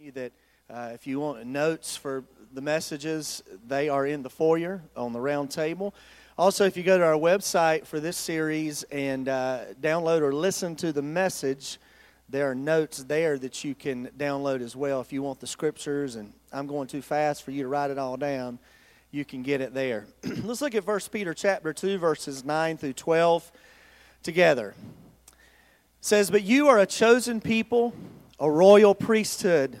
you that uh, if you want notes for the messages, they are in the foyer on the round table. Also, if you go to our website for this series and uh, download or listen to the message, there are notes there that you can download as well. If you want the scriptures, and I'm going too fast for you to write it all down, you can get it there. Let's look at 1 Peter chapter 2, verses 9 through 12 together. It says, But you are a chosen people, a royal priesthood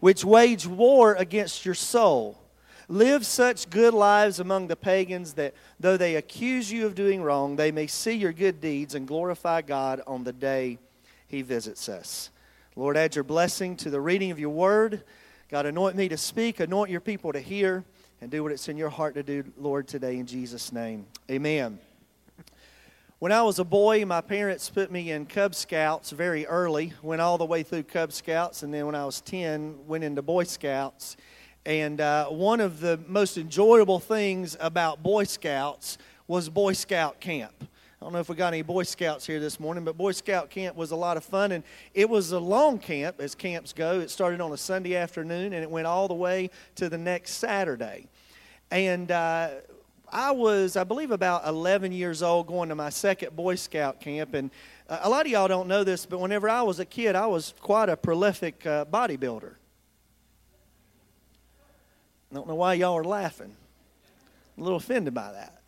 which wage war against your soul. Live such good lives among the pagans that though they accuse you of doing wrong, they may see your good deeds and glorify God on the day he visits us. Lord, add your blessing to the reading of your word. God, anoint me to speak, anoint your people to hear, and do what it's in your heart to do, Lord, today in Jesus' name. Amen. When I was a boy, my parents put me in Cub Scouts very early, went all the way through Cub Scouts, and then when I was 10, went into Boy Scouts. And uh, one of the most enjoyable things about Boy Scouts was Boy Scout camp. I don't know if we got any Boy Scouts here this morning, but Boy Scout camp was a lot of fun. And it was a long camp, as camps go. It started on a Sunday afternoon and it went all the way to the next Saturday. And uh, I was, I believe, about 11 years old going to my second Boy Scout camp. And uh, a lot of y'all don't know this, but whenever I was a kid, I was quite a prolific uh, bodybuilder. I don't know why y'all are laughing. I'm a little offended by that.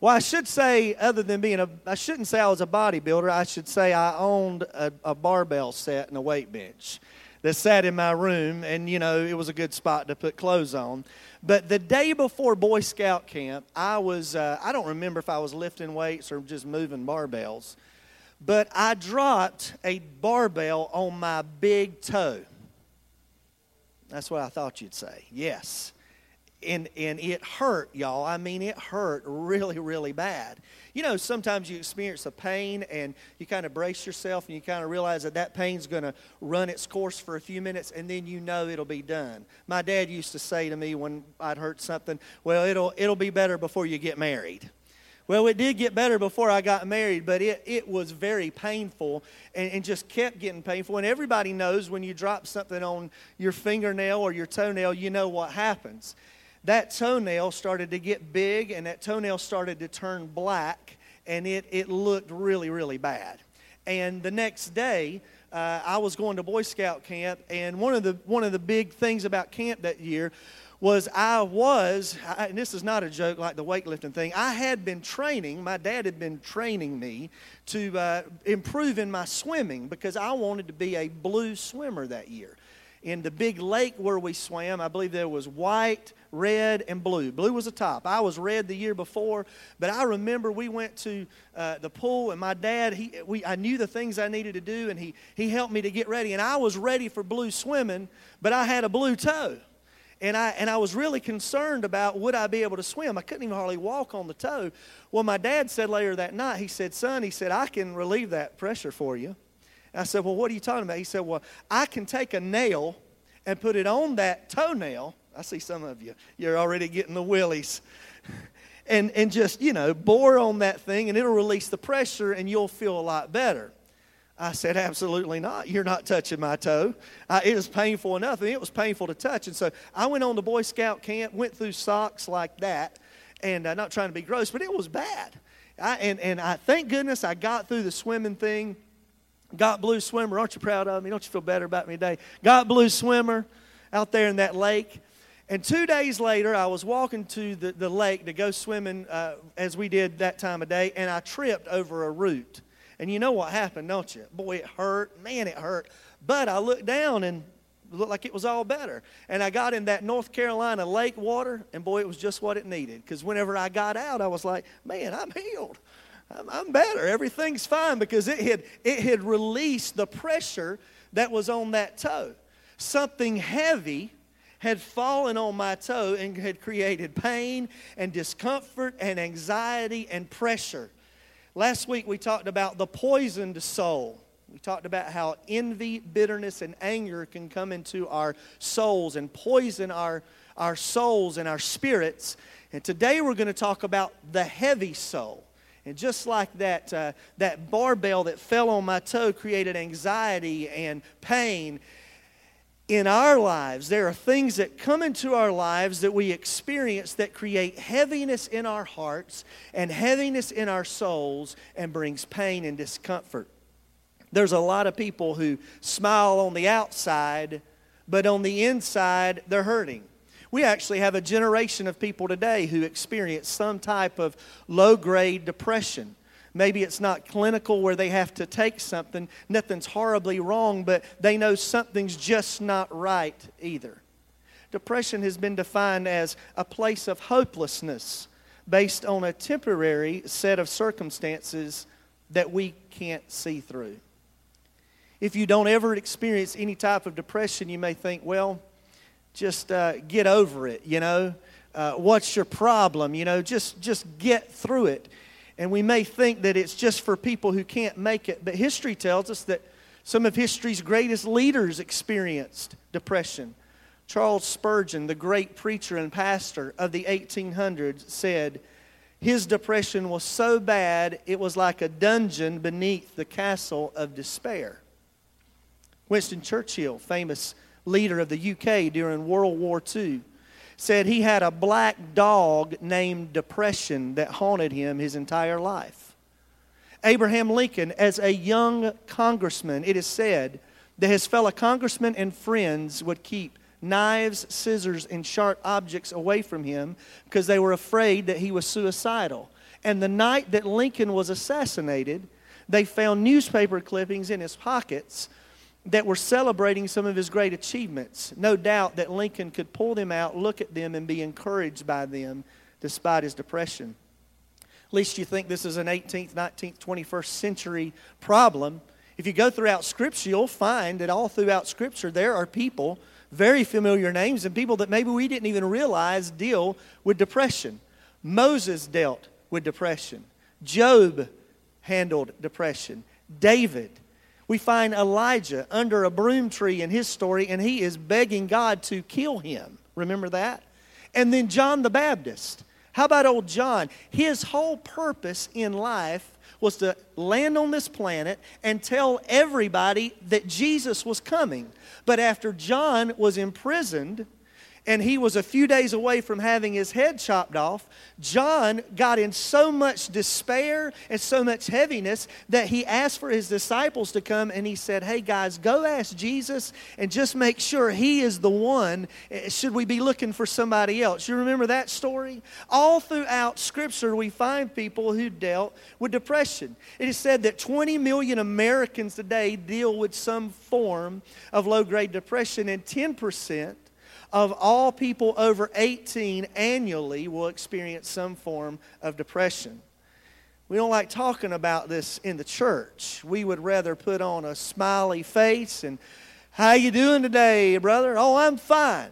Well, I should say, other than being a, I shouldn't say I was a bodybuilder. I should say I owned a, a barbell set and a weight bench that sat in my room, and you know, it was a good spot to put clothes on. But the day before Boy Scout camp, I was, uh, I don't remember if I was lifting weights or just moving barbells, but I dropped a barbell on my big toe. That's what I thought you'd say. Yes and and it hurt y'all. I mean it hurt really really bad. You know sometimes you experience a pain and you kind of brace yourself and you kind of realize that that pain's going to run its course for a few minutes and then you know it'll be done. My dad used to say to me when i'd hurt something well it'll it'll be better before you get married. Well, it did get better before I got married, but it, it was very painful and, and just kept getting painful. And everybody knows when you drop something on your fingernail or your toenail, you know what happens that toenail started to get big and that toenail started to turn black and it, it looked really, really bad. And the next day, uh, I was going to Boy Scout camp, and one of the one of the big things about camp that year was I was, I, and this is not a joke like the weightlifting thing. I had been training. My dad had been training me to uh, improve in my swimming because I wanted to be a blue swimmer that year in the big lake where we swam, I believe there was white, red, and blue. Blue was the top. I was red the year before, but I remember we went to uh, the pool, and my dad, he, we, I knew the things I needed to do, and he, he helped me to get ready. And I was ready for blue swimming, but I had a blue toe. And I, and I was really concerned about would I be able to swim. I couldn't even hardly walk on the toe. Well, my dad said later that night, he said, Son, he said, I can relieve that pressure for you. I said, Well, what are you talking about? He said, Well, I can take a nail and put it on that toenail. I see some of you, you're already getting the willies. and, and just, you know, bore on that thing and it'll release the pressure and you'll feel a lot better. I said, absolutely not. You're not touching my toe. It is painful enough. Mean, it was painful to touch. And so I went on the Boy Scout camp, went through socks like that, and uh, not trying to be gross, but it was bad. I, and, and I thank goodness I got through the swimming thing Got blue swimmer. Aren't you proud of me? Don't you feel better about me today? Got blue swimmer out there in that lake. And two days later, I was walking to the, the lake to go swimming uh, as we did that time of day, and I tripped over a root. And you know what happened, don't you? Boy, it hurt. Man, it hurt. But I looked down and looked like it was all better. And I got in that North Carolina lake water, and boy, it was just what it needed. Because whenever I got out, I was like, man, I'm healed. I'm, I'm better. Everything's fine because it had, it had released the pressure that was on that toe. Something heavy had fallen on my toe and had created pain and discomfort and anxiety and pressure. Last week we talked about the poisoned soul. We talked about how envy, bitterness, and anger can come into our souls and poison our, our souls and our spirits. And today we're going to talk about the heavy soul. And just like that, uh, that barbell that fell on my toe created anxiety and pain, in our lives, there are things that come into our lives that we experience that create heaviness in our hearts and heaviness in our souls and brings pain and discomfort. There's a lot of people who smile on the outside, but on the inside, they're hurting. We actually have a generation of people today who experience some type of low grade depression. Maybe it's not clinical where they have to take something. Nothing's horribly wrong, but they know something's just not right either. Depression has been defined as a place of hopelessness based on a temporary set of circumstances that we can't see through. If you don't ever experience any type of depression, you may think, well, just uh, get over it, you know. Uh, what's your problem? You know, just, just get through it. And we may think that it's just for people who can't make it, but history tells us that some of history's greatest leaders experienced depression. Charles Spurgeon, the great preacher and pastor of the 1800s, said, His depression was so bad it was like a dungeon beneath the castle of despair. Winston Churchill, famous leader of the UK during World War II, said he had a black dog named Depression that haunted him his entire life. Abraham Lincoln, as a young congressman, it is said that his fellow congressmen and friends would keep knives, scissors, and sharp objects away from him because they were afraid that he was suicidal. And the night that Lincoln was assassinated, they found newspaper clippings in his pockets that were celebrating some of his great achievements. No doubt that Lincoln could pull them out, look at them, and be encouraged by them despite his depression. At least you think this is an 18th, 19th, 21st century problem. If you go throughout Scripture, you'll find that all throughout Scripture there are people, very familiar names, and people that maybe we didn't even realize deal with depression. Moses dealt with depression, Job handled depression, David we find Elijah under a broom tree in his story, and he is begging God to kill him. Remember that? And then John the Baptist. How about old John? His whole purpose in life was to land on this planet and tell everybody that Jesus was coming. But after John was imprisoned, and he was a few days away from having his head chopped off, John got in so much despair and so much heaviness that he asked for his disciples to come and he said, Hey guys, go ask Jesus and just make sure he is the one. Eh, should we be looking for somebody else? You remember that story? All throughout Scripture, we find people who dealt with depression. It is said that 20 million Americans today deal with some form of low grade depression, and 10% of all people over 18 annually will experience some form of depression. We don't like talking about this in the church. We would rather put on a smiley face and how you doing today, brother? Oh, I'm fine.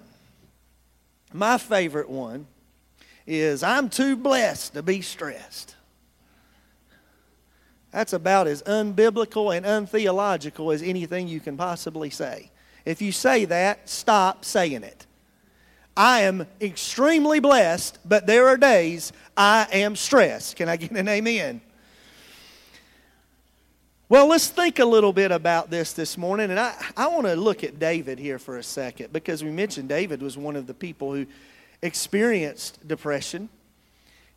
My favorite one is I'm too blessed to be stressed. That's about as unbiblical and untheological as anything you can possibly say. If you say that, stop saying it. I am extremely blessed, but there are days I am stressed. Can I get an amen? Well, let's think a little bit about this this morning. And I, I want to look at David here for a second because we mentioned David was one of the people who experienced depression.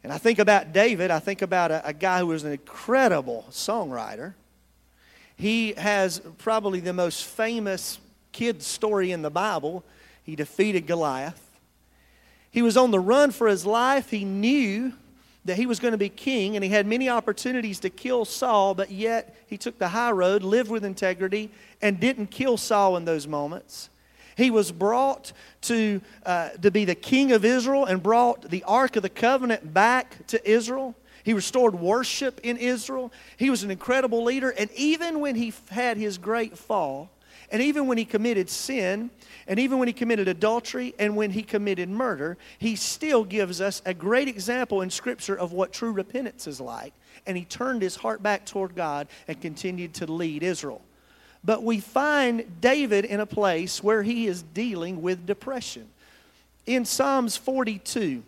And I think about David, I think about a, a guy who was an incredible songwriter. He has probably the most famous kid story in the Bible. He defeated Goliath. He was on the run for his life. He knew that he was going to be king, and he had many opportunities to kill Saul, but yet he took the high road, lived with integrity, and didn't kill Saul in those moments. He was brought to, uh, to be the king of Israel and brought the Ark of the Covenant back to Israel. He restored worship in Israel. He was an incredible leader. And even when he had his great fall, And even when he committed sin, and even when he committed adultery, and when he committed murder, he still gives us a great example in Scripture of what true repentance is like. And he turned his heart back toward God and continued to lead Israel. But we find David in a place where he is dealing with depression. In Psalms 42,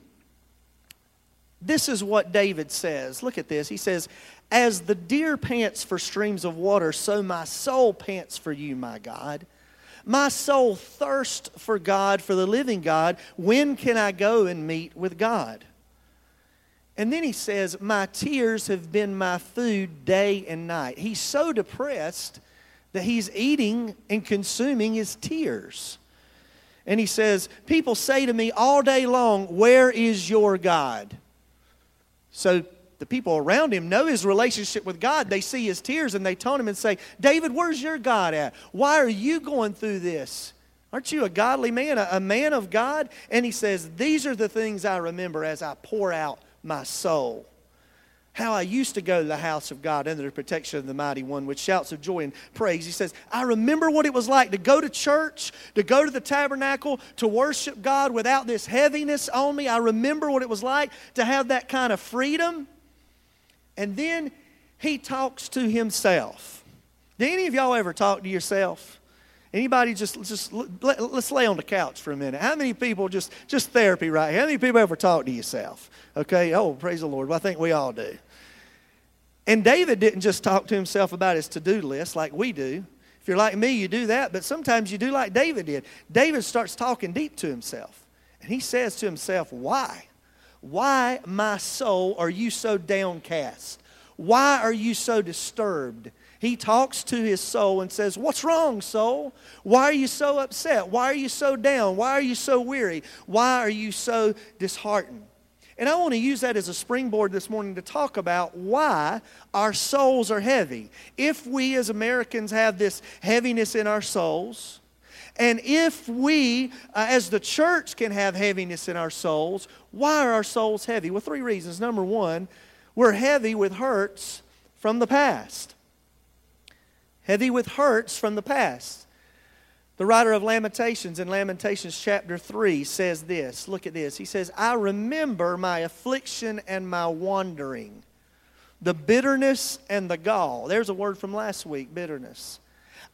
this is what David says. Look at this. He says, As the deer pants for streams of water, so my soul pants for you, my God. My soul thirsts for God, for the living God. When can I go and meet with God? And then he says, My tears have been my food day and night. He's so depressed that he's eating and consuming his tears. And he says, People say to me all day long, Where is your God? So the people around him know his relationship with God. They see his tears and they taunt him and say, David, where's your God at? Why are you going through this? Aren't you a godly man, a man of God? And he says, These are the things I remember as I pour out my soul how I used to go to the house of God under the protection of the mighty one with shouts of joy and praise. He says, I remember what it was like to go to church, to go to the tabernacle, to worship God without this heaviness on me. I remember what it was like to have that kind of freedom. And then he talks to himself. Do any of y'all ever talk to yourself? Anybody just just let, us lay on the couch for a minute. How many people just just therapy right here? How many people ever talk to yourself? Okay, oh praise the Lord. Well, I think we all do. And David didn't just talk to himself about his to-do list like we do. If you're like me, you do that, but sometimes you do like David did. David starts talking deep to himself. And he says to himself, Why? Why, my soul, are you so downcast? Why are you so disturbed? He talks to his soul and says, What's wrong, soul? Why are you so upset? Why are you so down? Why are you so weary? Why are you so disheartened? And I want to use that as a springboard this morning to talk about why our souls are heavy. If we as Americans have this heaviness in our souls, and if we, uh, as the church, can have heaviness in our souls, why are our souls heavy? Well, three reasons. Number one, we're heavy with hurts from the past heavy with hurts from the past. The writer of Lamentations in Lamentations chapter 3 says this. Look at this. He says, I remember my affliction and my wandering, the bitterness and the gall. There's a word from last week bitterness.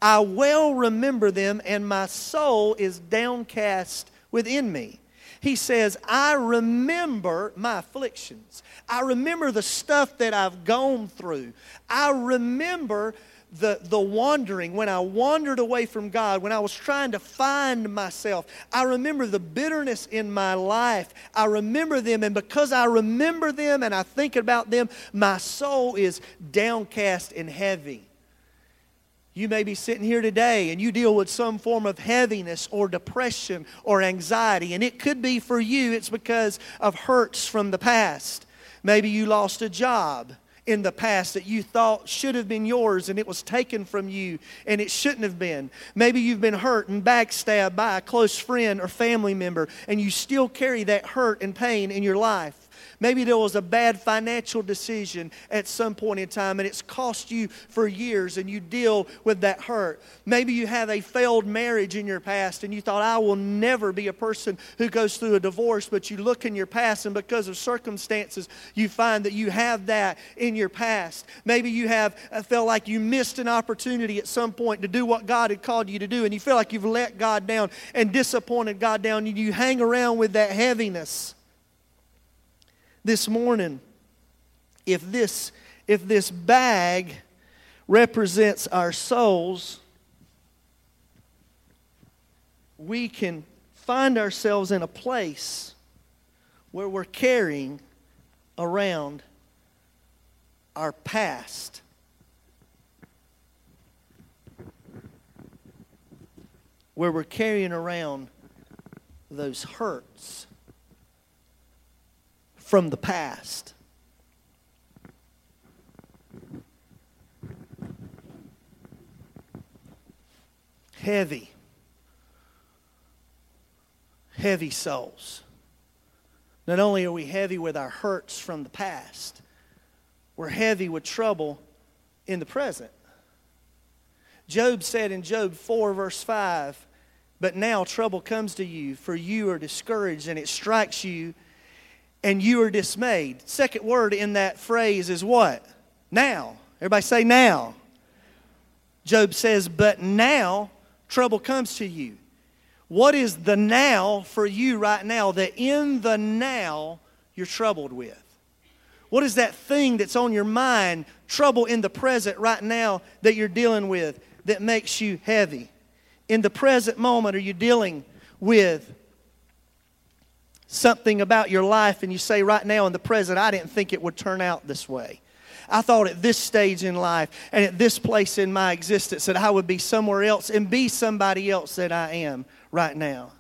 I well remember them, and my soul is downcast within me. He says, I remember my afflictions. I remember the stuff that I've gone through. I remember the, the wandering, when I wandered away from God, when I was trying to find myself, I remember the bitterness in my life. I remember them, and because I remember them and I think about them, my soul is downcast and heavy. You may be sitting here today and you deal with some form of heaviness or depression or anxiety, and it could be for you, it's because of hurts from the past. Maybe you lost a job in the past that you thought should have been yours and it was taken from you and it shouldn't have been. Maybe you've been hurt and backstabbed by a close friend or family member and you still carry that hurt and pain in your life. Maybe there was a bad financial decision at some point in time and it's cost you for years and you deal with that hurt. Maybe you have a failed marriage in your past and you thought, I will never be a person who goes through a divorce, but you look in your past and because of circumstances, you find that you have that in your past. Maybe you have uh, felt like you missed an opportunity at some point to do what God had called you to do and you feel like you've let God down and disappointed God down and you hang around with that heaviness this morning. If this if this bag represents our souls we can find ourselves in a place where we're carrying around our past. Where we're carrying around those hurts from the past. Heavy, heavy souls. Not only are we heavy with our hurts from the past, we're heavy with trouble in the present. Job said in Job 4, verse 5, But now trouble comes to you, for you are discouraged, and it strikes you, and you are dismayed. Second word in that phrase is what? Now. Everybody say now. Job says, But now trouble comes to you. What is the now for you right now that in the now you're troubled with? What is that thing that's on your mind, trouble in the present right now that you're dealing with that makes you heavy? In the present moment, are you dealing with something about your life and you say, right now in the present, I didn't think it would turn out this way? I thought at this stage in life and at this place in my existence that I would be somewhere else and be somebody else that I am right now.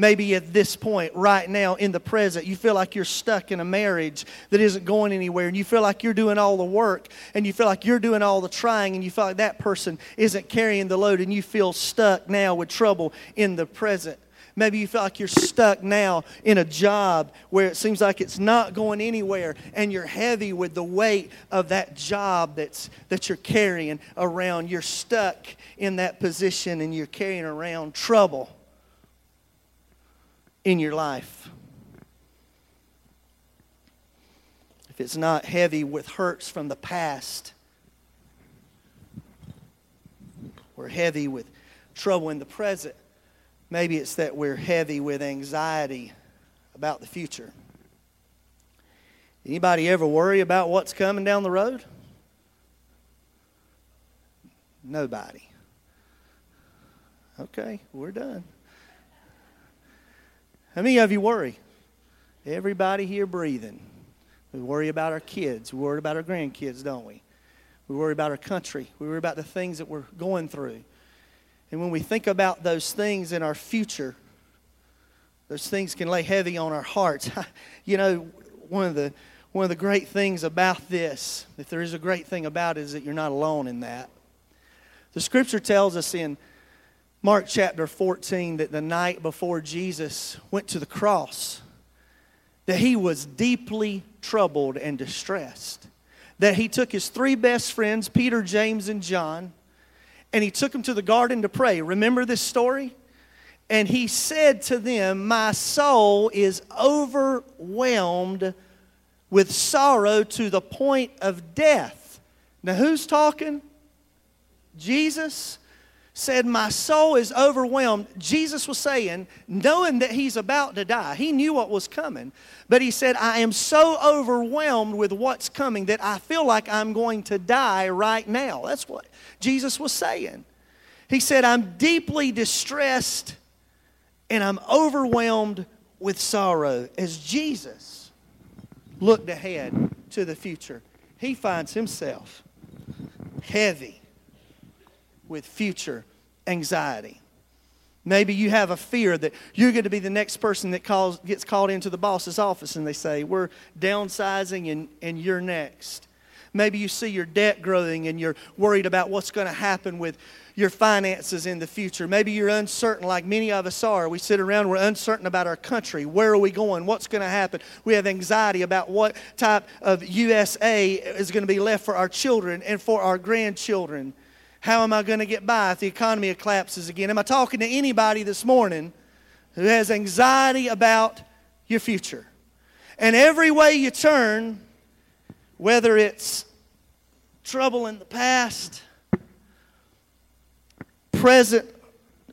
Maybe at this point, right now, in the present, you feel like you're stuck in a marriage that isn't going anywhere, and you feel like you're doing all the work, and you feel like you're doing all the trying, and you feel like that person isn't carrying the load, and you feel stuck now with trouble in the present. Maybe you feel like you're stuck now in a job where it seems like it's not going anywhere and you're heavy with the weight of that job that's, that you're carrying around. You're stuck in that position and you're carrying around trouble in your life. If it's not heavy with hurts from the past, we're heavy with trouble in the present. Maybe it's that we're heavy with anxiety about the future. Anybody ever worry about what's coming down the road? Nobody. Okay, we're done. How many of you worry? Everybody here breathing. We worry about our kids. We worry about our grandkids, don't we? We worry about our country. We worry about the things that we're going through. And when we think about those things in our future, those things can lay heavy on our hearts. you know, one of the one of the great things about this, if there is a great thing about it, is that you're not alone in that. The scripture tells us in Mark chapter 14 that the night before Jesus went to the cross, that he was deeply troubled and distressed. That he took his three best friends, Peter, James, and John, and he took them to the garden to pray. Remember this story? And he said to them, My soul is overwhelmed with sorrow to the point of death. Now, who's talking? Jesus said, My soul is overwhelmed. Jesus was saying, knowing that he's about to die, he knew what was coming. But he said, I am so overwhelmed with what's coming that I feel like I'm going to die right now. That's what Jesus was saying. He said, I'm deeply distressed and I'm overwhelmed with sorrow. As Jesus looked ahead to the future, he finds himself heavy with future anxiety. Maybe you have a fear that you're going to be the next person that calls, gets called into the boss's office and they say, We're downsizing and, and you're next. Maybe you see your debt growing and you're worried about what's going to happen with your finances in the future. Maybe you're uncertain, like many of us are. We sit around, we're uncertain about our country. Where are we going? What's going to happen? We have anxiety about what type of USA is going to be left for our children and for our grandchildren. How am I going to get by if the economy collapses again? Am I talking to anybody this morning who has anxiety about your future? And every way you turn, whether it's trouble in the past, present,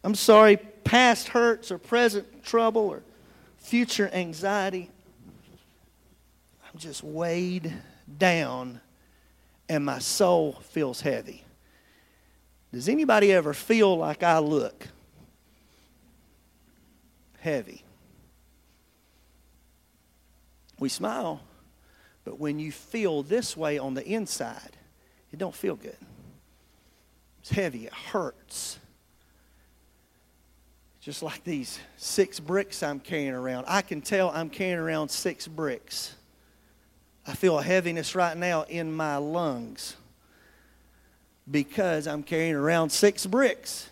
I'm sorry, past hurts or present trouble or future anxiety, I'm just weighed down and my soul feels heavy. Does anybody ever feel like I look? Heavy. We smile. But when you feel this way on the inside, it don't feel good. It's heavy, it hurts. Just like these six bricks I'm carrying around. I can tell I'm carrying around six bricks. I feel a heaviness right now in my lungs because I'm carrying around six bricks.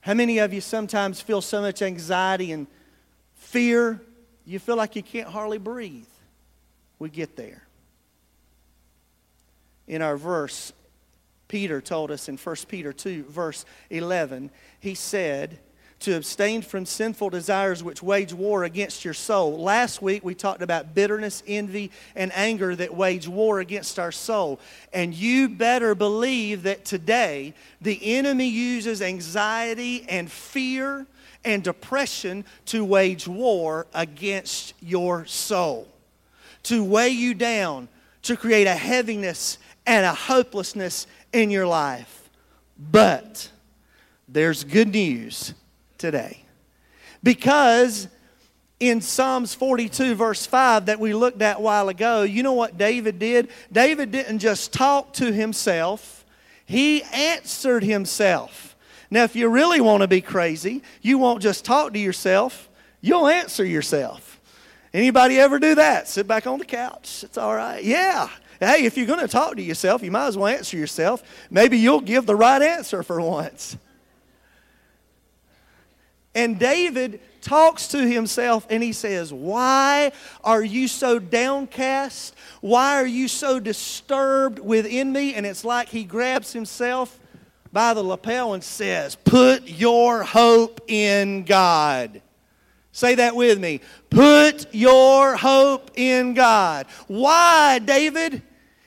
How many of you sometimes feel so much anxiety and fear, you feel like you can't hardly breathe? We get there in our verse, Peter told us in 1 Peter 2, verse 11. He said, to abstain from sinful desires which wage war against your soul. Last week we talked about bitterness, envy, and anger that wage war against our soul. And you better believe that today the enemy uses anxiety and fear and depression to wage war against your soul, to weigh you down, to create a heaviness and a hopelessness in your life. But there's good news today. Because in Psalms 42, verse 5, that we looked at a while ago, you know what David did? David didn't just talk to himself, he answered himself. Now, if you really want to be crazy, you won't just talk to yourself, you'll answer yourself. Anybody ever do that? Sit back on the couch. It's all right. Yeah. Hey, if you're going to talk to yourself, you might as well answer yourself. Maybe you'll give the right answer for once. And David talks to himself and he says, Why are you so downcast? Why are you so disturbed within me? And it's like he grabs himself by the lapel and says, Put your hope in God. Say that with me. Put your hope in God. Why, David?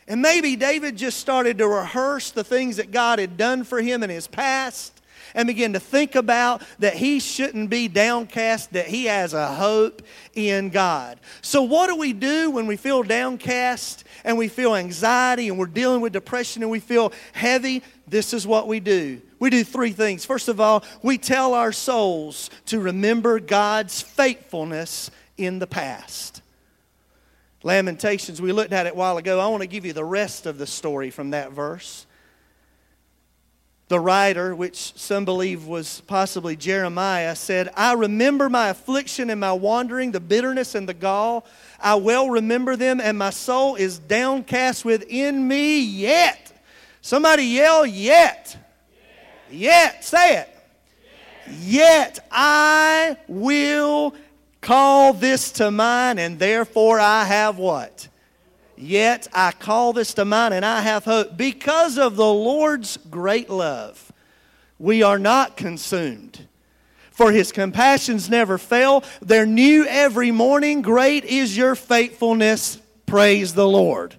And maybe David just started to rehearse the things that God had done for him in his past and begin to think about that he shouldn't be downcast, that he has a hope in God. So, what do we do when we feel downcast and we feel anxiety and we're dealing with depression and we feel heavy? This is what we do. We do three things. First of all, we tell our souls to remember God's faithfulness in the past. Lamentations, we looked at it a while ago. I want to give you the rest of the story from that verse. The writer, which some believe was possibly Jeremiah, said, I remember my affliction and my wandering, the bitterness and the gall. I well remember them, and my soul is downcast within me yet. Somebody yell, yet. Yet. yet. Say it. Yet. yet I will call this to mind, and therefore I have what? Yet I call this to mind and I have hope. Because of the Lord's great love, we are not consumed. For his compassions never fail. They're new every morning. Great is your faithfulness. Praise the Lord.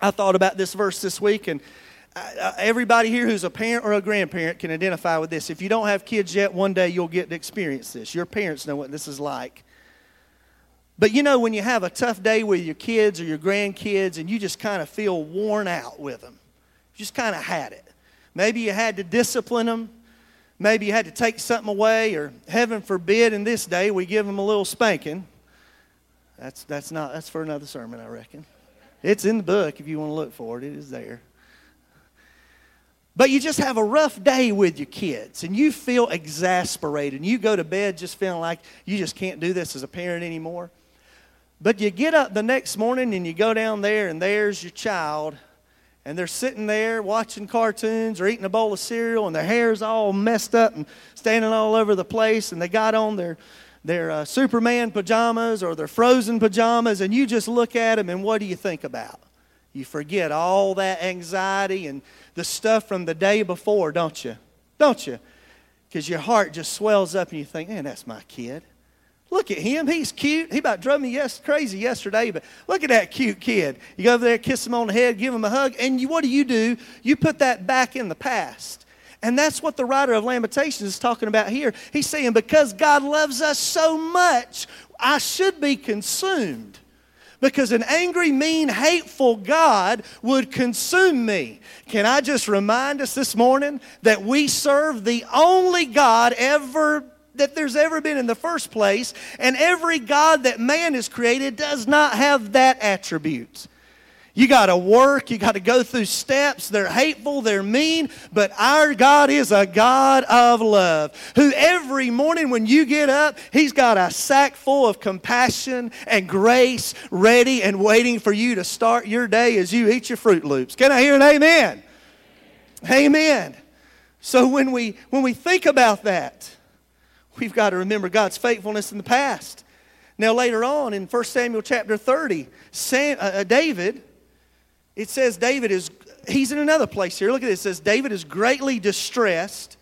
I thought about this verse this week, and uh, uh, everybody here who's a parent or a grandparent can identify with this. If you don't have kids yet, one day you'll get to experience this. Your parents know what this is like. But you know, when you have a tough day with your kids or your grandkids and you just kind of feel worn out with them, you just kind of had it. Maybe you had to discipline them. Maybe you had to take something away, or heaven forbid, in this day we give them a little spanking. That's, that's, not, that's for another sermon, I reckon. It's in the book if you want to look for it, it is there. But you just have a rough day with your kids and you feel exasperated and you go to bed just feeling like you just can't do this as a parent anymore. But you get up the next morning and you go down there, and there's your child, and they're sitting there watching cartoons or eating a bowl of cereal, and their hair's all messed up and standing all over the place, and they got on their their uh, Superman pajamas or their frozen pajamas, and you just look at them, and what do you think about? You forget all that anxiety and the stuff from the day before, don't you? Don't you? Because your heart just swells up and you think, man, that's my kid. Look at him. He's cute. He about drove me yes, crazy yesterday, but look at that cute kid. You go over there, kiss him on the head, give him a hug, and you, what do you do? You put that back in the past. And that's what the writer of Lamentations is talking about here. He's saying, because God loves us so much, I should be consumed. Because an angry, mean, hateful God would consume me. Can I just remind us this morning that we serve the only God ever that there's ever been in the first place, and every God that man has created does not have that attribute. You got to work, you got to go through steps. They're hateful, they're mean, but our God is a God of love who every morning when you get up, He's got a sack full of compassion and grace ready and waiting for you to start your day as you eat your Froot Loops. Can I hear an amen? Amen. So when we when we think about that, we've got to remember God's faithfulness in the past. Now, later on in 1 Samuel chapter 30, Sam, uh, uh, David, it says David is he's in another place here. Look at this. It says, David is greatly distressed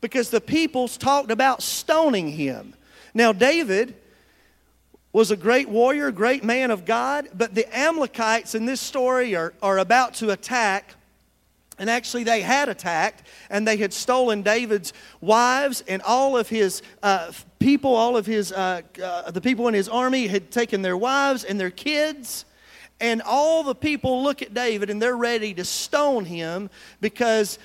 because the peoples talked about stoning him. Now, David was a great warrior, great man of God, but the Amalekites in this story are, are about to attack. And actually, they had attacked, and they had stolen David's wives and all of his uh, people, all of his, uh, uh, the people in his army had taken their wives and their kids. And all the people look at David and they're ready to stone him because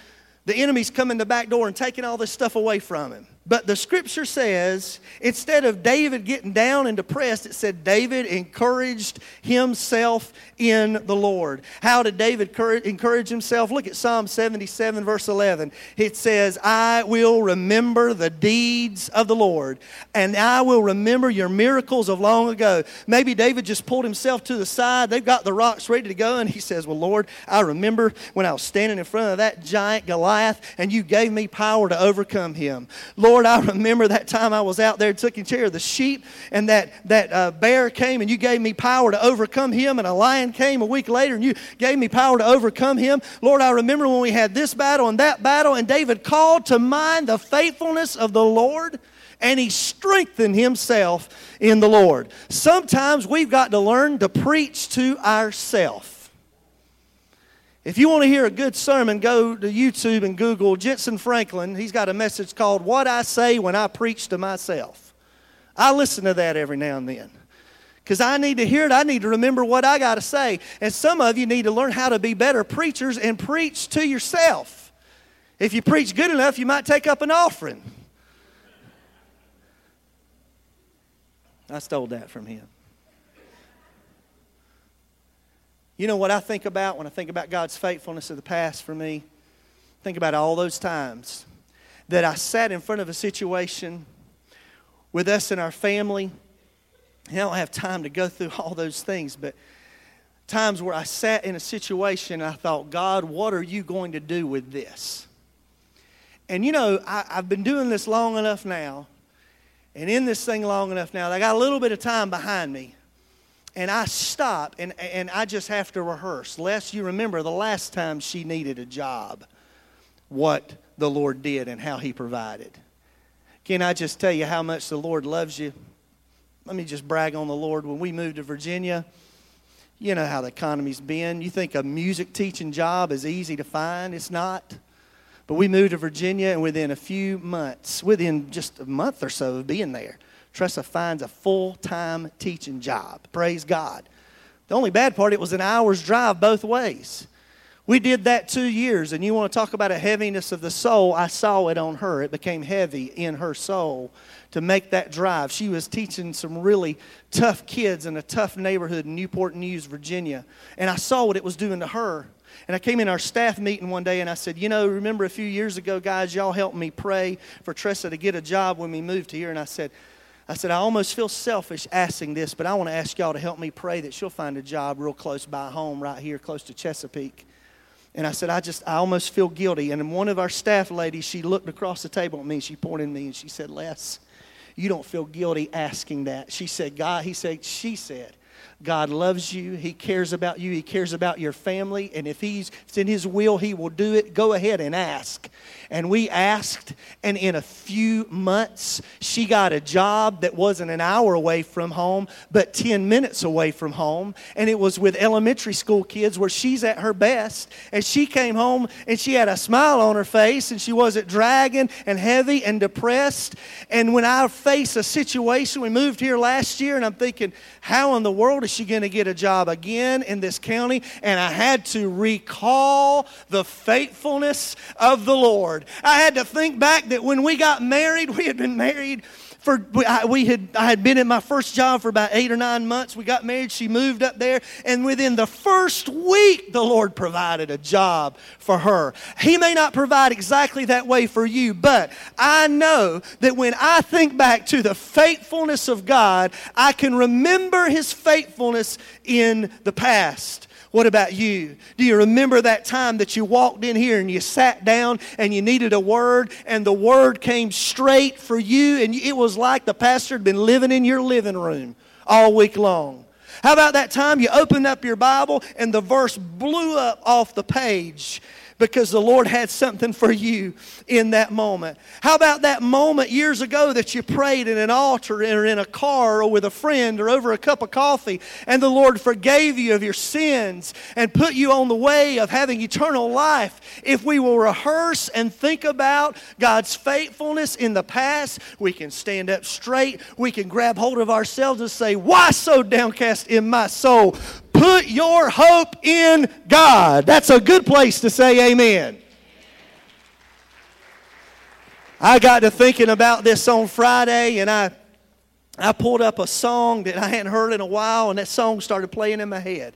the enemy's coming the back door and taking all this stuff away from him. But the scripture says, instead of David getting down and depressed, it said David encouraged himself in the Lord. How did David encourage himself? Look at Psalm 77, verse 11. It says, I will remember the deeds of the Lord, and I will remember your miracles of long ago. Maybe David just pulled himself to the side. They've got the rocks ready to go, and he says, Well, Lord, I remember when I was standing in front of that giant Goliath, and you gave me power to overcome him. Lord, Lord, I remember that time I was out there taking care of the sheep, and that, that uh, bear came and you gave me power to overcome him, and a lion came a week later and you gave me power to overcome him. Lord, I remember when we had this battle and that battle, and David called to mind the faithfulness of the Lord and he strengthened himself in the Lord. Sometimes we've got to learn to preach to ourselves. If you want to hear a good sermon, go to YouTube and Google Jentezen Franklin. He's got a message called What I Say When I Preach to Myself. I listen to that every now and then because I need to hear it. I need to remember what I got to say. And some of you need to learn how to be better preachers and preach to yourself. If you preach good enough, you might take up an offering. I stole that from him. You know what I think about when I think about God's faithfulness of the past for me? Think about all those times that I sat in front of a situation with us and our family. And I don't have time to go through all those things, but times where I sat in a situation and I thought, God, what are you going to do with this? And you know, I, have been doing this long enough now, and in this thing long enough now, I got a little bit of time behind me and I stop and, and I just have to rehearse, lest you remember the last time she needed a job, what the Lord did and how He provided. Can I just tell you how much the Lord loves you? Let me just brag on the Lord. When we moved to Virginia, you know how the economy's been. You think a music teaching job is easy to find? It's not. But we moved to Virginia, and within a few months, within just a month or so of being there, Tressa finds a full time teaching job. Praise God. The only bad part, it was an hour's drive both ways. We did that two years, and you want to talk about a heaviness of the soul. I saw it on her. It became heavy in her soul to make that drive. She was teaching some really tough kids in a tough neighborhood in Newport News, Virginia. And I saw what it was doing to her. And I came in our staff meeting one day and I said, You know, remember a few years ago, guys, y'all helped me pray for Tressa to get a job when we moved here. And I said, I said, I almost feel selfish asking this, but I want to ask y'all to help me pray that she'll find a job real close by home, right here, close to Chesapeake. And I said, I just, I almost feel guilty. And one of our staff ladies, she looked across the table at me, she pointed at me, and she said, Les, you don't feel guilty asking that. She said, God, he said, she said, God loves you. He cares about you. He cares about your family. And if he's it's in His will, He will do it. Go ahead and ask. And we asked, and in a few months, she got a job that wasn't an hour away from home, but 10 minutes away from home. And it was with elementary school kids where she's at her best. And she came home and she had a smile on her face and she wasn't dragging and heavy and depressed. And when I face a situation, we moved here last year and I'm thinking, how in the world is she going to get a job again in this county? And I had to recall the faithfulness of the Lord. Lord. I had to think back that when we got married, we had been married for we had I had been in my first job for about eight or nine months. We got married. She moved up there, and within the first week, the Lord provided a job for her. He may not provide exactly that way for you, but I know that when I think back to the faithfulness of God, I can remember His faithfulness in the past. What about you? Do you remember that time that you walked in here and you sat down and you needed a word and the word came straight for you and it was like the pastor had been living in your living room all week long? How about that time you opened up your Bible and the verse blew up off the page because the Lord had something for you in that moment. How about that moment years ago that you prayed in an altar or in a car or with a friend or over a cup of coffee and the Lord forgave you of your sins and put you on the way of having eternal life? If we will rehearse and think about God's faithfulness in the past, we can stand up straight. We can grab hold of ourselves and say, Why so downcast in my soul? Put your hope in God. That's a good place to say amen. I got to thinking about this on Friday and I I pulled up a song that I hadn't heard in a while and that song started playing in my head.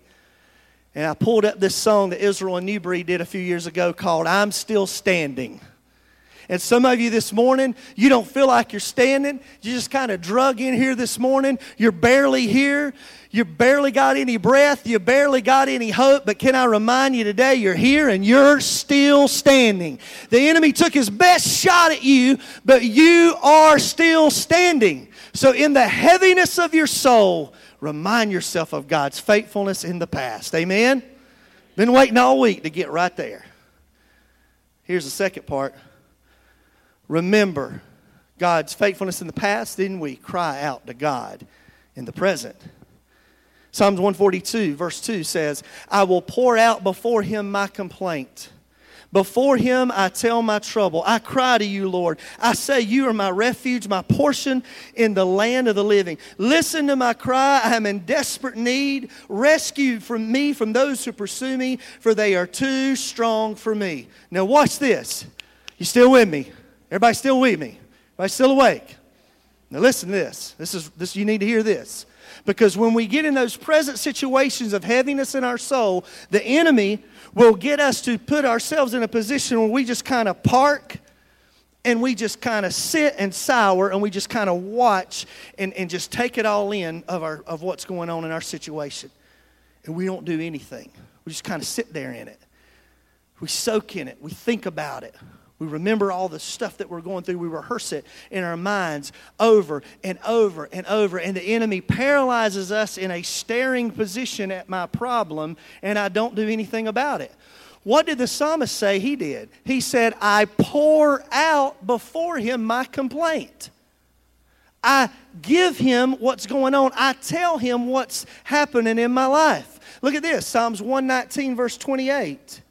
And I pulled up this song that Israel and New Breed did a few years ago called I'm Still Standing. And some of you this morning, you don't feel like you're standing. You just kind of drug in here this morning. You're barely here. You barely got any breath. You barely got any hope. But can I remind you today, you're here and you're still standing. The enemy took his best shot at you, but you are still standing. So, in the heaviness of your soul, remind yourself of God's faithfulness in the past. Amen? Been waiting all week to get right there. Here's the second part. Remember God's faithfulness in the past, then we cry out to God in the present. Psalms 142, verse 2 says, I will pour out before him my complaint. Before him I tell my trouble. I cry to you, Lord. I say, You are my refuge, my portion in the land of the living. Listen to my cry. I am in desperate need. Rescue from me from those who pursue me, for they are too strong for me. Now, watch this. You still with me? Everybody still with me? Everybody still awake? Now, listen to this. This is this. You need to hear this. Because when we get in those present situations of heaviness in our soul, the enemy will get us to put ourselves in a position where we just kind of park and we just kind of sit and sour and we just kind of watch and, and just take it all in of, our, of what's going on in our situation. And we don't do anything. We just kind of sit there in it. We soak in it. We think about it. We remember all the stuff that we're going through. We rehearse it in our minds over and over and over. And the enemy paralyzes us in a staring position at my problem, and I don't do anything about it. What did the psalmist say he did? He said, I pour out before him my complaint. I give him what's going on. I tell him what's happening in my life. Look at this Psalms 119, verse 28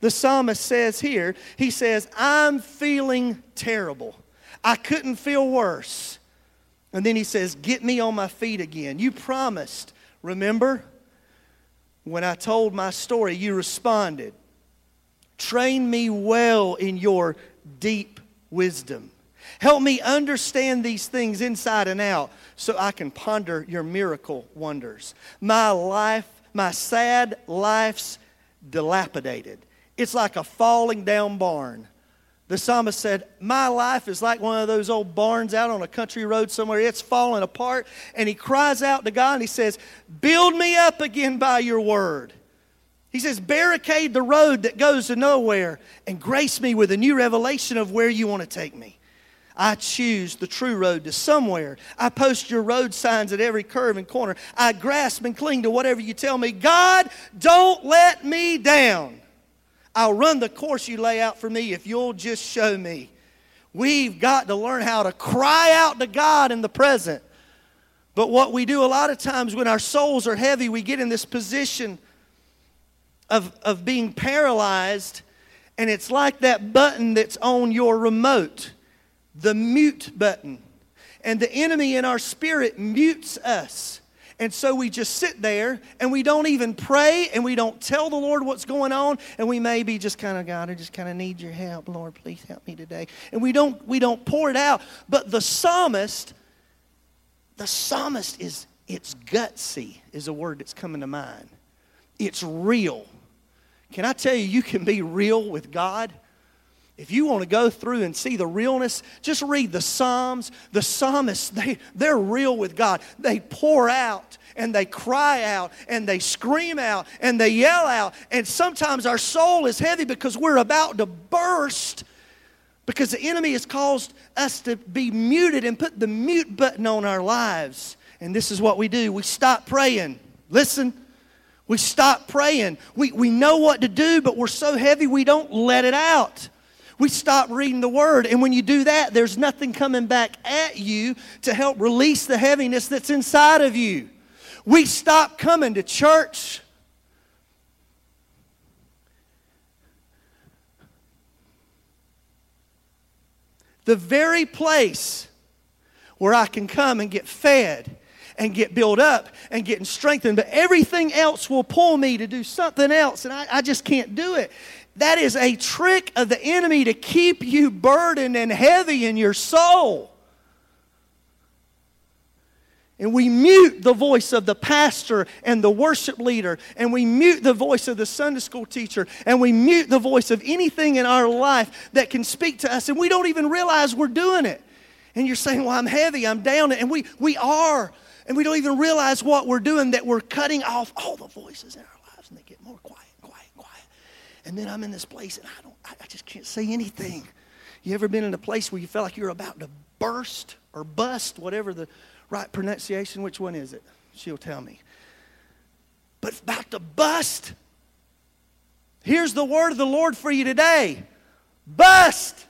the psalmist says here, he says, I'm feeling terrible. I couldn't feel worse. And then he says, Get me on my feet again. You promised, remember? When I told my story, you responded. Train me well in your deep wisdom. Help me understand these things inside and out so I can ponder your miracle wonders. My life, my sad life's dilapidated. It's like a falling down barn. The psalmist said, My life is like one of those old barns out on a country road somewhere. It's falling apart. And he cries out to God and he says, Build me up again by your word. He says, Barricade the road that goes to nowhere and grace me with a new revelation of where you want to take me. I choose the true road to somewhere. I post your road signs at every curve and corner. I grasp and cling to whatever you tell me. God, don't let me down. I'll run the course you lay out for me if you'll just show me. We've got to learn how to cry out to God in the present. But what we do a lot of times when our souls are heavy, we get in this position of, of being paralyzed, and it's like that button that's on your remote, the mute button. And the enemy in our spirit mutes us. And so we just sit there and we don't even pray and we don't tell the Lord what's going on. And we may be just kind of, God, I just kind of need your help. Lord, please help me today. And we don't, we don't pour it out. But the psalmist, the psalmist is, it's gutsy, is a word that's coming to mind. It's real. Can I tell you, you can be real with God? If you want to go through and see the realness, just read the Psalms. The psalmists, they, they're real with God. They pour out and they cry out and they scream out and they yell out. And sometimes our soul is heavy because we're about to burst because the enemy has caused us to be muted and put the mute button on our lives. And this is what we do we stop praying. Listen, we stop praying. We, we know what to do, but we're so heavy we don't let it out. We stop reading the Word. And when you do that, there's nothing coming back at you to help release the heaviness that's inside of you. We stop coming to church. The very place where I can come and get fed and get built up and getting strengthened, but everything else will pull me to do something else, and I, I just can't do it. That is a trick of the enemy to keep you burdened and heavy in your soul. And we mute the voice of the pastor and the worship leader, and we mute the voice of the Sunday school teacher, and we mute the voice of anything in our life that can speak to us, and we don't even realize we're doing it. And you're saying, Well, I'm heavy, I'm down, and we, we are, and we don't even realize what we're doing, that we're cutting off all the voices in our lives, and they get more quiet. And then I'm in this place, and I don't, I, just can't say anything. You ever been in a place where you felt like you're about to burst or bust, whatever the right pronunciation? Which one is it? She'll tell me. But about to bust. Here's the word of the Lord for you today bust.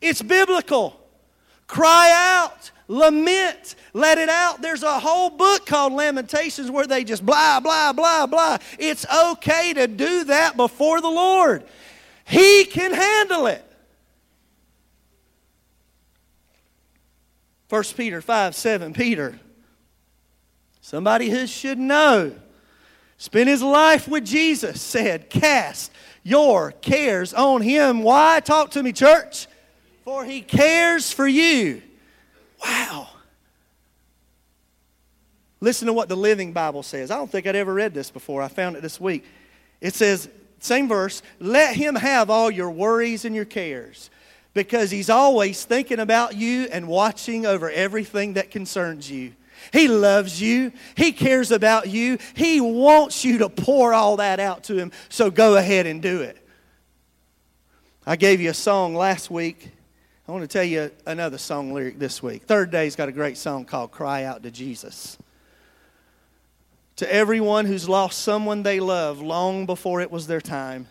It's biblical. Cry out, lament, let it out. There's a whole book called Lamentations where they just blah, blah, blah, blah. It's okay to do that before the Lord. He can handle it. 1 Peter 5 7, Peter, somebody who should know, spent his life with Jesus, said, Cast your cares on him. Why? Talk to me, church. For he cares for you. Wow. Listen to what the Living Bible says. I don't think I'd ever read this before. I found it this week. It says, same verse, let him have all your worries and your cares because He's always thinking about you and watching over everything that concerns you. He loves you. He cares about you. He wants you to pour all that out to Him. So go ahead and do it. I gave you a song last week. I want to tell you another song lyric this week. Third Day's got a great song called Cry Out to Jesus. To everyone who's lost someone they love long before it was their time,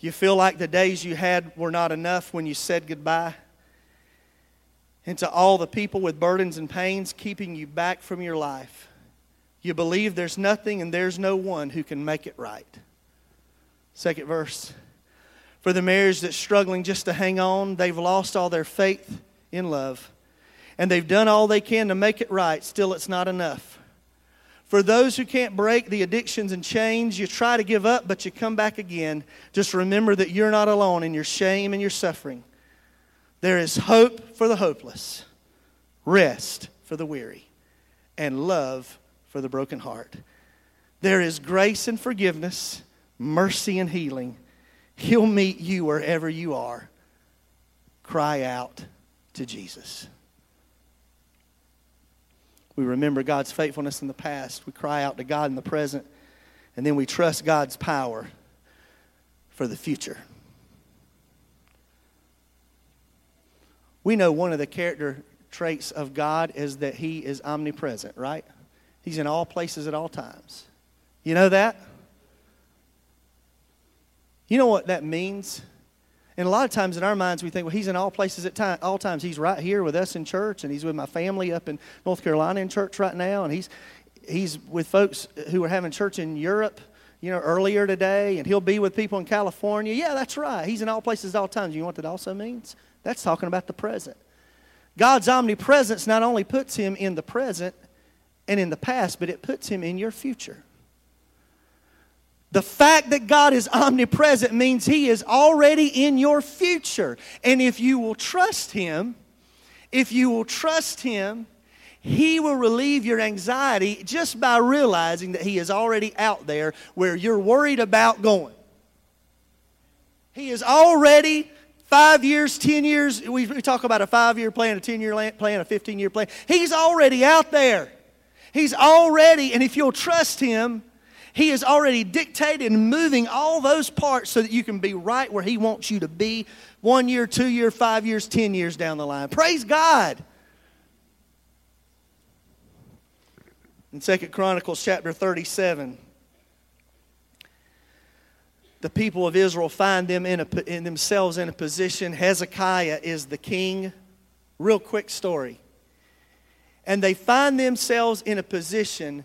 you feel like the days you had were not enough when you said goodbye? And to all the people with burdens and pains keeping you back from your life, you believe there's nothing and there's no one who can make it right. Second verse. For the marriage that's struggling just to hang on, they've lost all their faith in love. And they've done all they can to make it right, still, it's not enough. For those who can't break the addictions and chains, you try to give up, but you come back again. Just remember that you're not alone in your shame and your suffering. There is hope for the hopeless, rest for the weary, and love for the broken heart. There is grace and forgiveness, mercy and healing. He'll meet you wherever you are. Cry out to Jesus. We remember God's faithfulness in the past. We cry out to God in the present. And then we trust God's power for the future. We know one of the character traits of God is that He is omnipresent, right? He's in all places at all times. You know that? You know what that means? And a lot of times in our minds, we think, well, he's in all places at time, all times. He's right here with us in church, and he's with my family up in North Carolina in church right now, and he's, he's with folks who are having church in Europe, you know, earlier today, and he'll be with people in California. Yeah, that's right. He's in all places at all times. You know what that also means? That's talking about the present. God's omnipresence not only puts him in the present and in the past, but it puts him in your future. The fact that God is omnipresent means He is already in your future. And if you will trust Him, if you will trust Him, He will relieve your anxiety just by realizing that He is already out there where you're worried about going. He is already five years, 10 years. We, we talk about a five year plan, a 10 year plan, a 15 year plan. He's already out there. He's already, and if you'll trust Him, he is already dictated and moving all those parts so that you can be right where He wants you to be one year, two years, five years, ten years down the line. Praise God. In Second Chronicles chapter 37, the people of Israel find them in, a, in themselves in a position. Hezekiah is the king. Real quick story. And they find themselves in a position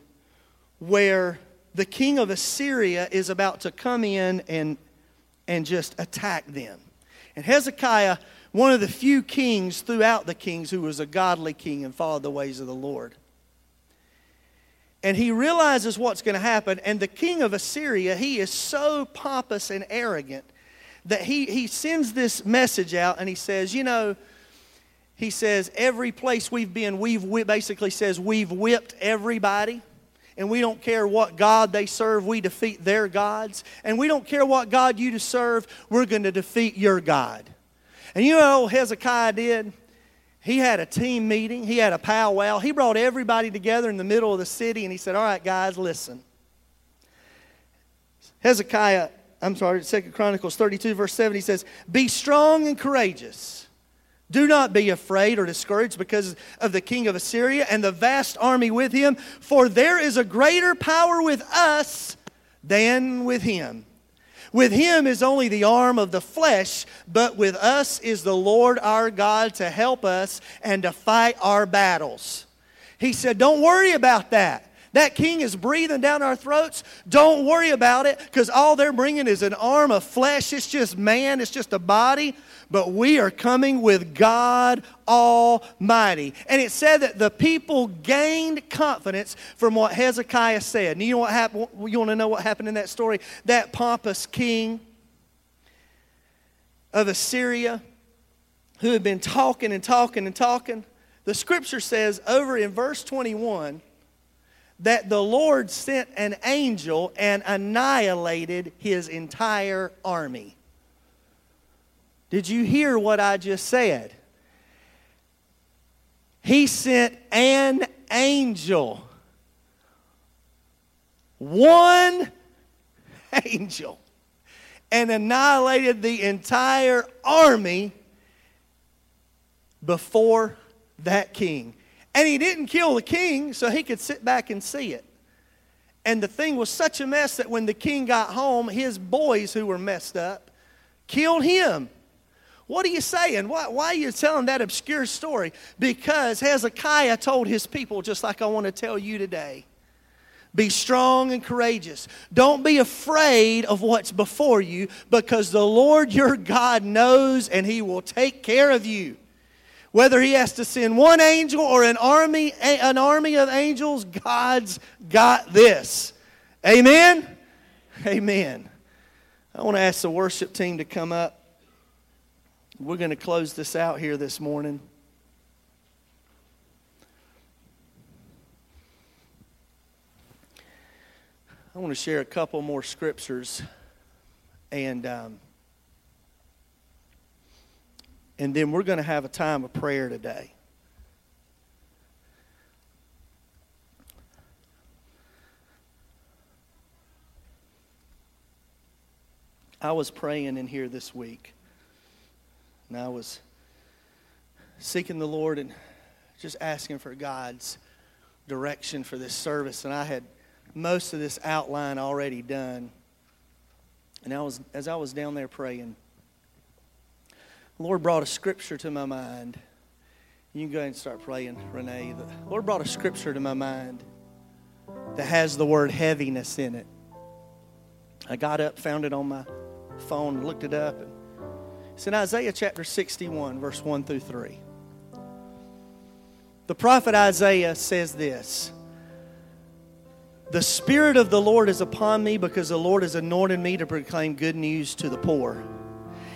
where the king of Assyria is about to come in and, and just attack them. And Hezekiah, one of the few kings throughout the kings who was a godly king and followed the ways of the Lord. And he realizes what's going to happen. And the king of Assyria, he is so pompous and arrogant that he, he sends this message out and he says, You know, he says, every place we've been, we've basically says, we've whipped everybody and we don't care what God they serve, we defeat their gods. And we don't care what God you serve, we're going to defeat your God. And you know Hezekiah did? He had a team meeting, he had a powwow. He brought everybody together in the middle of the city and he said, All right, guys, listen. Hezekiah, I'm sorry, Second Chronicles 32, verse 7, he says, Be strong and courageous. Do not be afraid or discouraged because of the king of Assyria and the vast army with him, for there is a greater power with us than with him. With him is only the arm of the flesh, but with us is the Lord our God to help us and to fight our battles. He said, Don't worry about that. That king is breathing down our throats. Don't worry about it because all they're bringing is an arm of flesh. It's just man, it's just a body but we are coming with God Almighty. And it said that the people gained confidence from what Hezekiah said. And you know what happened? You want to know what happened in that story? That pompous king of Assyria who had been talking and talking and talking. The scripture says over in verse 21 that the Lord sent an angel and annihilated his entire army. Did you hear what I just said? He sent an angel. One angel. And annihilated the entire army before that king. And he didn't kill the king so he could sit back and see it. And the thing was such a mess that when the king got home, his boys who were messed up killed him. What are you saying? Why, why are you telling that obscure story? Because Hezekiah told his people, just like I want to tell you today be strong and courageous. Don't be afraid of what's before you because the Lord your God knows and he will take care of you. Whether he has to send one angel or an army, an army of angels, God's got this. Amen? Amen. I want to ask the worship team to come up. We're going to close this out here this morning. I want to share a couple more scriptures and um, and then we're going to have a time of prayer today. I was praying in here this week. And I was seeking the Lord and just asking for God's direction for this service. And I had most of this outline already done. And I was, as I was down there praying, Lord brought a scripture to my mind. You can go ahead and start praying, Renee. The Lord brought a scripture to my mind that has the word heaviness in it. I got up, found it on my phone, looked it up, and it's in Isaiah chapter 61, verse 1 through 3. The prophet Isaiah says this The Spirit of the Lord is upon me because the Lord has anointed me to proclaim good news to the poor.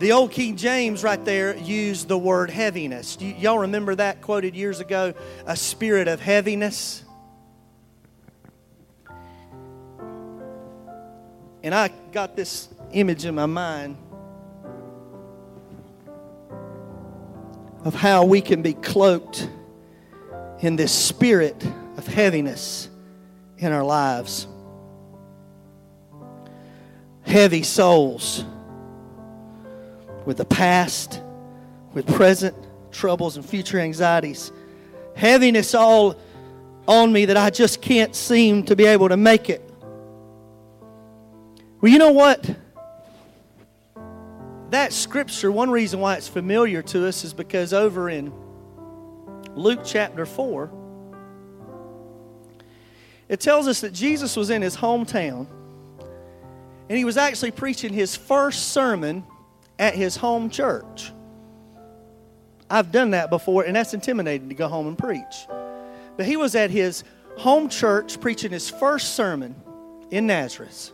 The old King James right there used the word heaviness. Y- y'all remember that quoted years ago? A spirit of heaviness. And I got this image in my mind of how we can be cloaked in this spirit of heaviness in our lives. Heavy souls with the past, with present troubles and future anxieties. Heaviness all on me that I just can't seem to be able to make it. Well, you know what? That scripture, one reason why it's familiar to us is because over in Luke chapter 4, it tells us that Jesus was in his hometown and he was actually preaching his first sermon at his home church. I've done that before, and that's intimidating to go home and preach. But he was at his home church preaching his first sermon in Nazareth.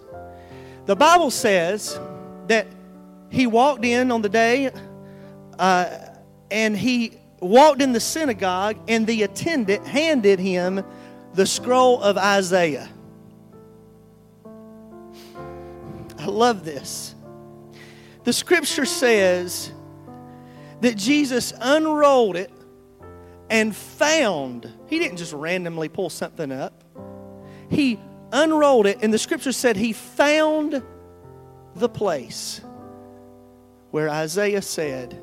The Bible says that he walked in on the day uh, and he walked in the synagogue, and the attendant handed him the scroll of Isaiah. I love this. The scripture says that Jesus unrolled it and found, he didn't just randomly pull something up. He unrolled it, and the scripture said he found the place where Isaiah said,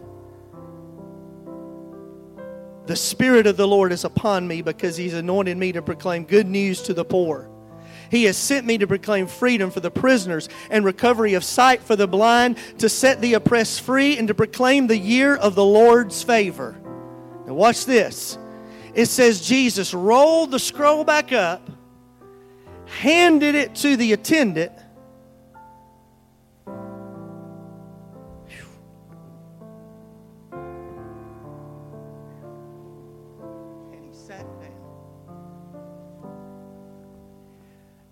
The Spirit of the Lord is upon me because he's anointed me to proclaim good news to the poor. He has sent me to proclaim freedom for the prisoners and recovery of sight for the blind, to set the oppressed free, and to proclaim the year of the Lord's favor. Now, watch this. It says Jesus rolled the scroll back up, handed it to the attendant,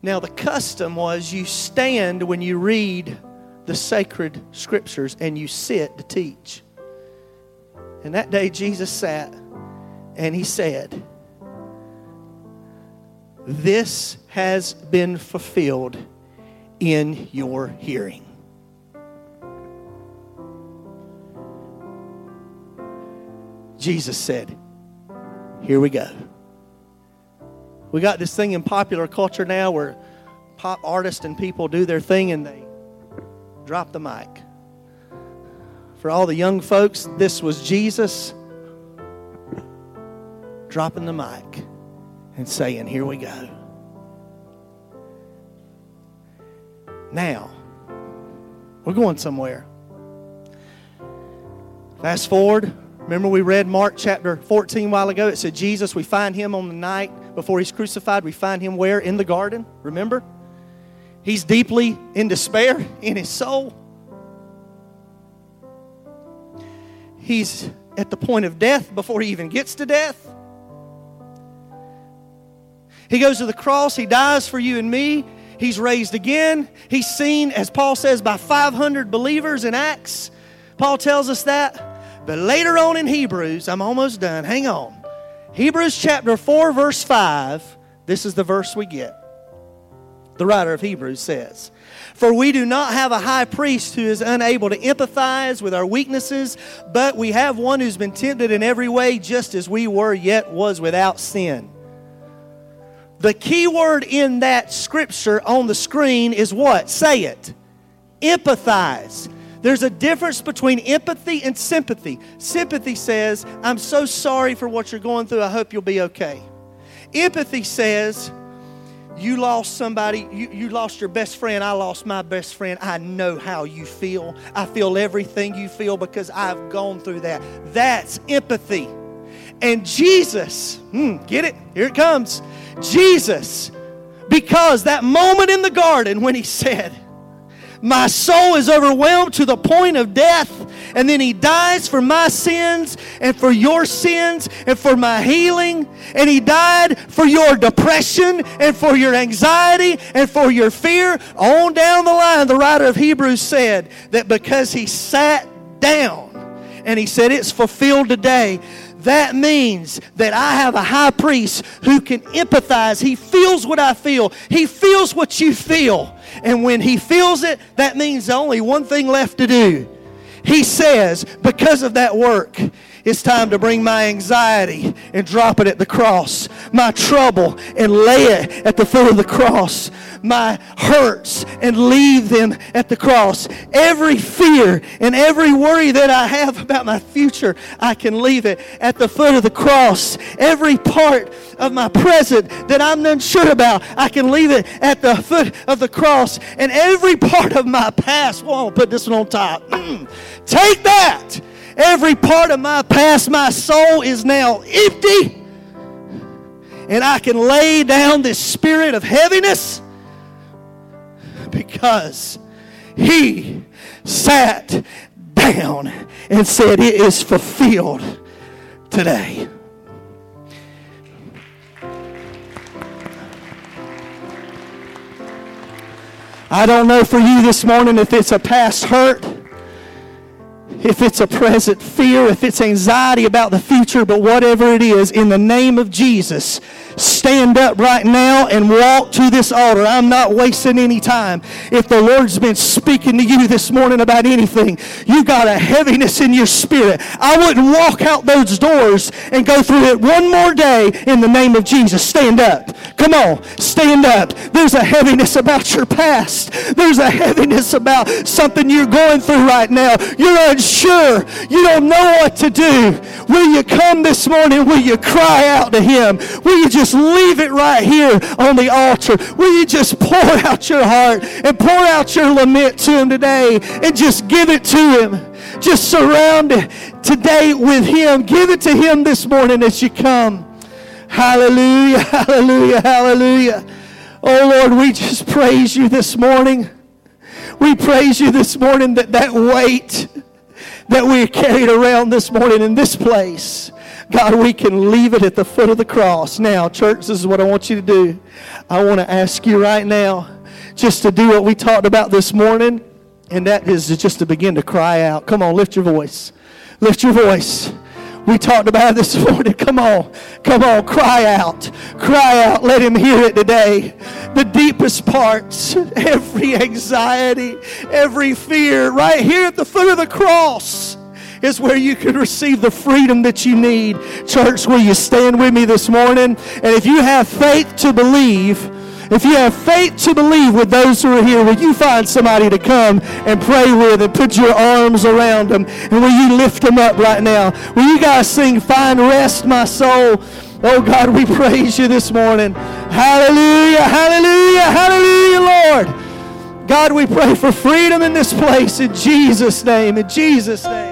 Now, the custom was you stand when you read the sacred scriptures and you sit to teach. And that day, Jesus sat and he said, This has been fulfilled in your hearing. Jesus said, Here we go. We got this thing in popular culture now where pop artists and people do their thing and they drop the mic. For all the young folks, this was Jesus dropping the mic and saying, Here we go. Now, we're going somewhere. Fast forward. Remember, we read Mark chapter 14 a while ago. It said, Jesus, we find him on the night before he's crucified. We find him where? In the garden. Remember? He's deeply in despair in his soul. He's at the point of death before he even gets to death. He goes to the cross, he dies for you and me. He's raised again. He's seen, as Paul says, by 500 believers in Acts. Paul tells us that. But later on in Hebrews, I'm almost done. Hang on. Hebrews chapter 4, verse 5, this is the verse we get. The writer of Hebrews says, For we do not have a high priest who is unable to empathize with our weaknesses, but we have one who's been tempted in every way, just as we were, yet was without sin. The key word in that scripture on the screen is what? Say it. Empathize. There's a difference between empathy and sympathy. Sympathy says, I'm so sorry for what you're going through. I hope you'll be okay. Empathy says, you lost somebody, you, you lost your best friend, I lost my best friend. I know how you feel. I feel everything you feel because I've gone through that. That's empathy. And Jesus, hmm, get it? Here it comes. Jesus, because that moment in the garden when he said, my soul is overwhelmed to the point of death. And then he dies for my sins and for your sins and for my healing. And he died for your depression and for your anxiety and for your fear. On down the line, the writer of Hebrews said that because he sat down and he said, It's fulfilled today, that means that I have a high priest who can empathize. He feels what I feel, he feels what you feel. And when he feels it, that means only one thing left to do. He says, because of that work, it's time to bring my anxiety and drop it at the cross, my trouble and lay it at the foot of the cross, my hurts and leave them at the cross. Every fear and every worry that I have about my future, I can leave it at the foot of the cross. Every part of my present that I'm unsure about, I can leave it at the foot of the cross. And every part of my past, well, I'll put this one on top. Mm, take that Every part of my past, my soul is now empty. And I can lay down this spirit of heaviness because he sat down and said, It is fulfilled today. I don't know for you this morning if it's a past hurt if it's a present fear, if it's anxiety about the future, but whatever it is, in the name of Jesus, stand up right now and walk to this altar. I'm not wasting any time. If the Lord's been speaking to you this morning about anything, you got a heaviness in your spirit. I wouldn't walk out those doors and go through it one more day in the name of Jesus. Stand up. Come on, stand up. There's a heaviness about your past. There's a heaviness about something you're going through right now. You're unsure sure you don't know what to do, will you come this morning? Will you cry out to Him? Will you just leave it right here on the altar? Will you just pour out your heart and pour out your lament to Him today and just give it to Him? Just surround it today with Him. Give it to Him this morning as you come. Hallelujah, hallelujah, hallelujah. Oh Lord, we just praise you this morning. We praise you this morning that that weight that we carried around this morning in this place. God, we can leave it at the foot of the cross. Now, church, this is what I want you to do. I want to ask you right now just to do what we talked about this morning, and that is just to begin to cry out. Come on, lift your voice. Lift your voice. We talked about this morning. Come on. Come on. Cry out. Cry out. Let him hear it today. The deepest parts, every anxiety, every fear, right here at the foot of the cross is where you can receive the freedom that you need. Church, will you stand with me this morning? And if you have faith to believe, if you have faith to believe with those who are here, will you find somebody to come and pray with and put your arms around them? And will you lift them up right now? Will you guys sing, Find Rest, My Soul? Oh God, we praise you this morning. Hallelujah, hallelujah, hallelujah, Lord. God, we pray for freedom in this place in Jesus' name, in Jesus' name.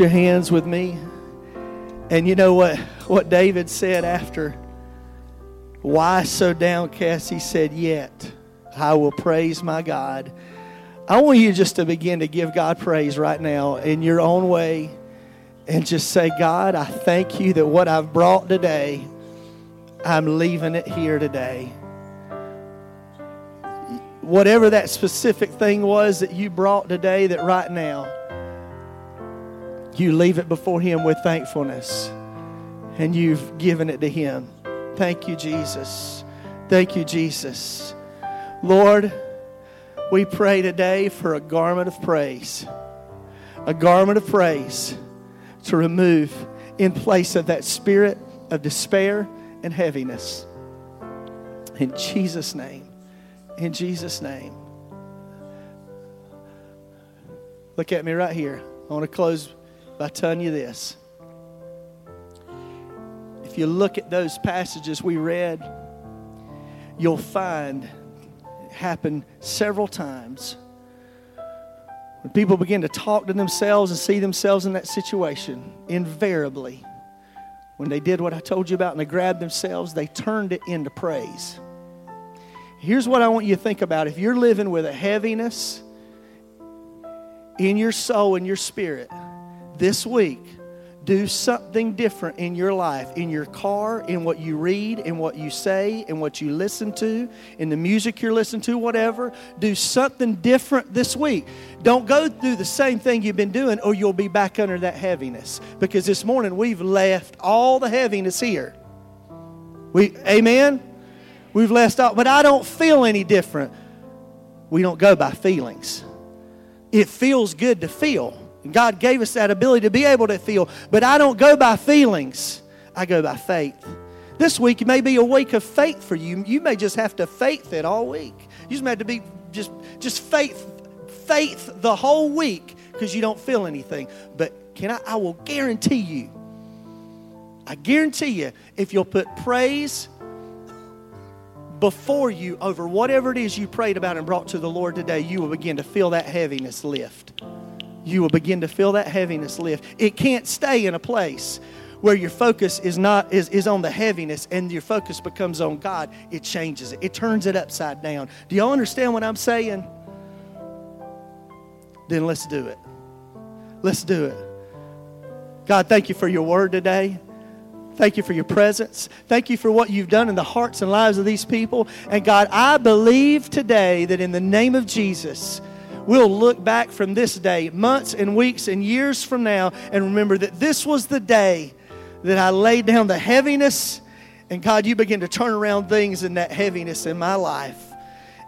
Your hands with me. And you know what, what David said after? Why so downcast? He said, Yet I will praise my God. I want you just to begin to give God praise right now in your own way and just say, God, I thank you that what I've brought today, I'm leaving it here today. Whatever that specific thing was that you brought today, that right now, you leave it before Him with thankfulness and you've given it to Him. Thank you, Jesus. Thank you, Jesus. Lord, we pray today for a garment of praise. A garment of praise to remove in place of that spirit of despair and heaviness. In Jesus' name. In Jesus' name. Look at me right here. I want to close by telling you this. If you look at those passages we read, you'll find it happened several times. When people begin to talk to themselves and see themselves in that situation, invariably, when they did what I told you about and they grabbed themselves, they turned it into praise. Here's what I want you to think about. If you're living with a heaviness in your soul and your spirit, this week, do something different in your life, in your car, in what you read, in what you say, in what you listen to, in the music you're listening to, whatever. Do something different this week. Don't go through the same thing you've been doing, or you'll be back under that heaviness. Because this morning we've left all the heaviness here. We, amen? We've left all, but I don't feel any different. We don't go by feelings. It feels good to feel. God gave us that ability to be able to feel. But I don't go by feelings, I go by faith. This week may be a week of faith for you. You may just have to faith it all week. You just have to be just just faith faith the whole week because you don't feel anything. But can I I will guarantee you. I guarantee you if you'll put praise before you over whatever it is you prayed about and brought to the Lord today, you will begin to feel that heaviness lift you will begin to feel that heaviness lift. It can't stay in a place where your focus is not is, is on the heaviness and your focus becomes on God. It changes it. It turns it upside down. Do y'all understand what I'm saying? Then let's do it. Let's do it. God, thank you for your word today. Thank you for your presence. Thank you for what you've done in the hearts and lives of these people. And God, I believe today that in the name of Jesus, we'll look back from this day, months and weeks and years from now, and remember that this was the day that I laid down the heaviness. And God, you begin to turn around things in that heaviness in my life.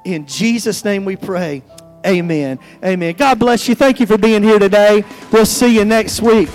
In Jesus' name we pray. Amen. Amen. God bless you. Thank you for being here today. We'll see you next week.